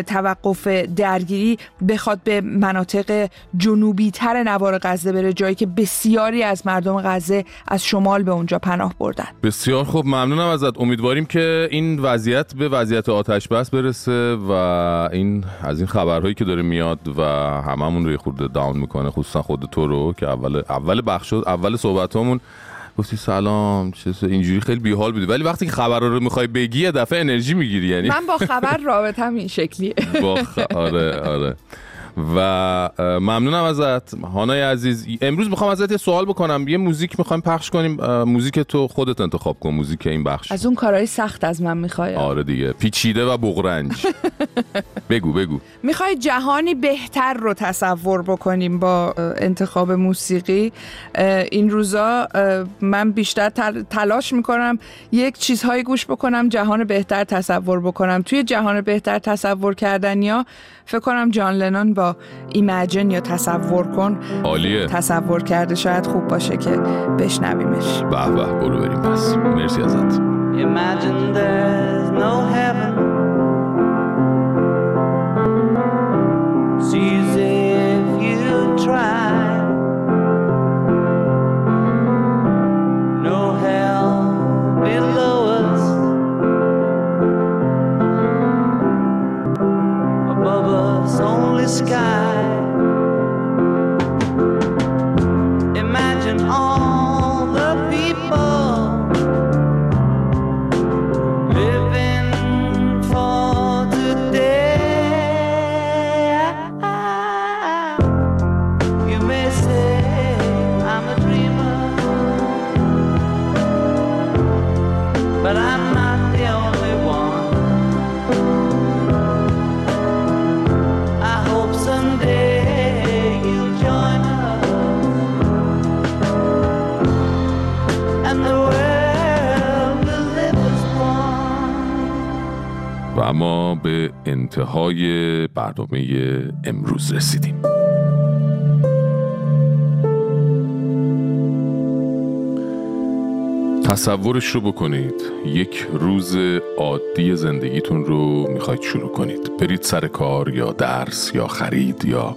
توقف درگیری بخواد به مناطق جنوبی تر نوار غزه بره جایی که بسیاری از مردم غزه از شمال به اونجا پناه بردن. بسیار خوب ممنونم ازت. امیدواریم که این وضعیت به وضعیت آتش بس برسه و این از این خبرهایی که داره میاد و هممون رو یه خورده داون می‌کنه خصوصا خود تو رو که اول اول بخش اول صحبتامون. گفتی سلام چه اینجوری خیلی بیحال بودی. ولی وقتی که خبر رو می‌خوای بگی یه دفعه انرژی می‌گیری یعنی من با خبر رابطم این شکلیه. با خ... آره آره. و ممنونم ازت. هانای عزیز امروز می‌خوام ازت یه سوال بکنم. یه موزیک می‌خوایم پخش کنیم. موزیک تو خودت انتخاب کن موزیک این بخش. از اون کارهای سخت از من می‌خوای؟ آره دیگه. پیچیده و بغرنج. بگو بگو. می‌خوای جهانی بهتر رو تصور بکنیم با انتخاب موسیقی. این روزا من بیشتر تل- تلاش می‌کنم یک چیزهایی گوش بکنم جهان بهتر تصور بکنم. توی جهان بهتر تصور کردن یا فکر کنم جان لنون با ایمجن یا تصور کن. عالیه. تصور کرده شاید خوب باشه که بشنویمش. به به برو بریم پس مرسی ازت. Imagine there's no heaven. See as if you tried. No hell below. Sky. انتهای برنامه امروز رسیدیم. تصورش رو بکنید. یک روز عادی زندگیتون رو می‌خواید شروع کنید. برید سر کار یا درس یا خرید یا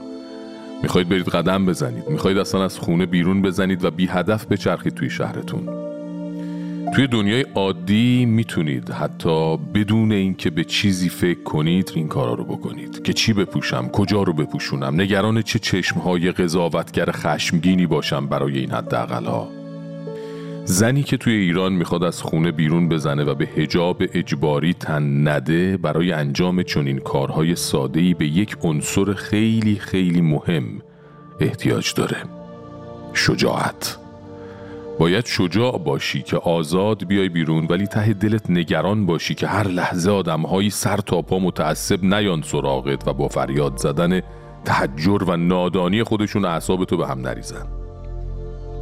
می‌خواید برید قدم بزنید. می‌خواید اصلا از خونه بیرون بزنید و بی هدف بچرخید توی شهرتون. توی دنیای عادی می‌تونید حتی بدون اینکه به چیزی فکر کنید این کارا رو بکنید. که چی بپوشم کجا رو بپوشونم نگران چه چشمهای قضاوتگر خشمگینی باشم برای این حداقل ها زنی که توی ایران می‌خواد از خونه بیرون بزنه و به هجاب اجباری تن نده برای انجام چنین کارهای ساده‌ای به یک عنصر خیلی خیلی مهم احتیاج داره. شجاعت. باید شجاع باشی که آزاد بیای بیرون ولی ته دلت نگران باشی که هر لحظه آدمهایی سر تا پا متعصب نیان سراغت و با فریاد زدن تحجر و نادانی خودشون اعصاب تو به هم نریزن.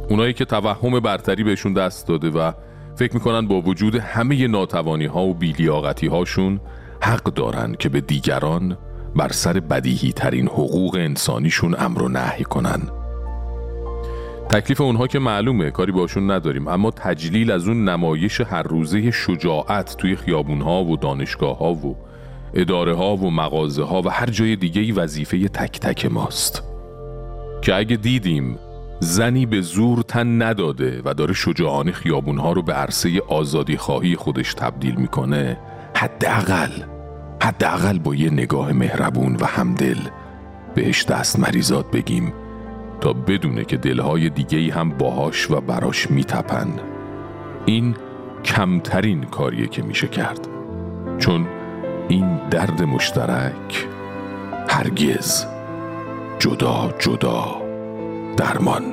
اونایی که توهم برتری بهشون دست داده و فکر می‌کنن با وجود همه ناتوانی ها و بیلیاقتی هاشون حق دارن که به دیگران بر سر بدیهی ترین حقوق انسانیشون امر و نهی کنن. تکلیف اونها که معلومه کاری باشون نداریم. اما تجلیل از اون نمایش هر روزه شجاعت توی خیابون ها و دانشگاه ها و اداره ها و مغازه ها و هر جای دیگه ای وظیفه تک تک ماست. که اگه دیدیم زنی به زور تن نداده و داره شجاعانه خیابون ها رو به عرصه آزادی خواهی خودش تبدیل می‌کنه حداقل حداقل با یه نگاه مهربون و همدل بهش دست مریزاد بگیم. تا بدونه که دلهای دیگه هم باهاش و براش میتپن این کمترین کاریه که میشه کرد. چون این درد مشترک هرگز جدا جدا درمان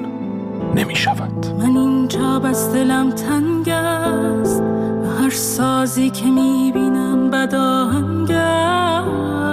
نمی شود من اینجا بس دلم تنگ است و هر سازی که می‌بینم بداهنگ است.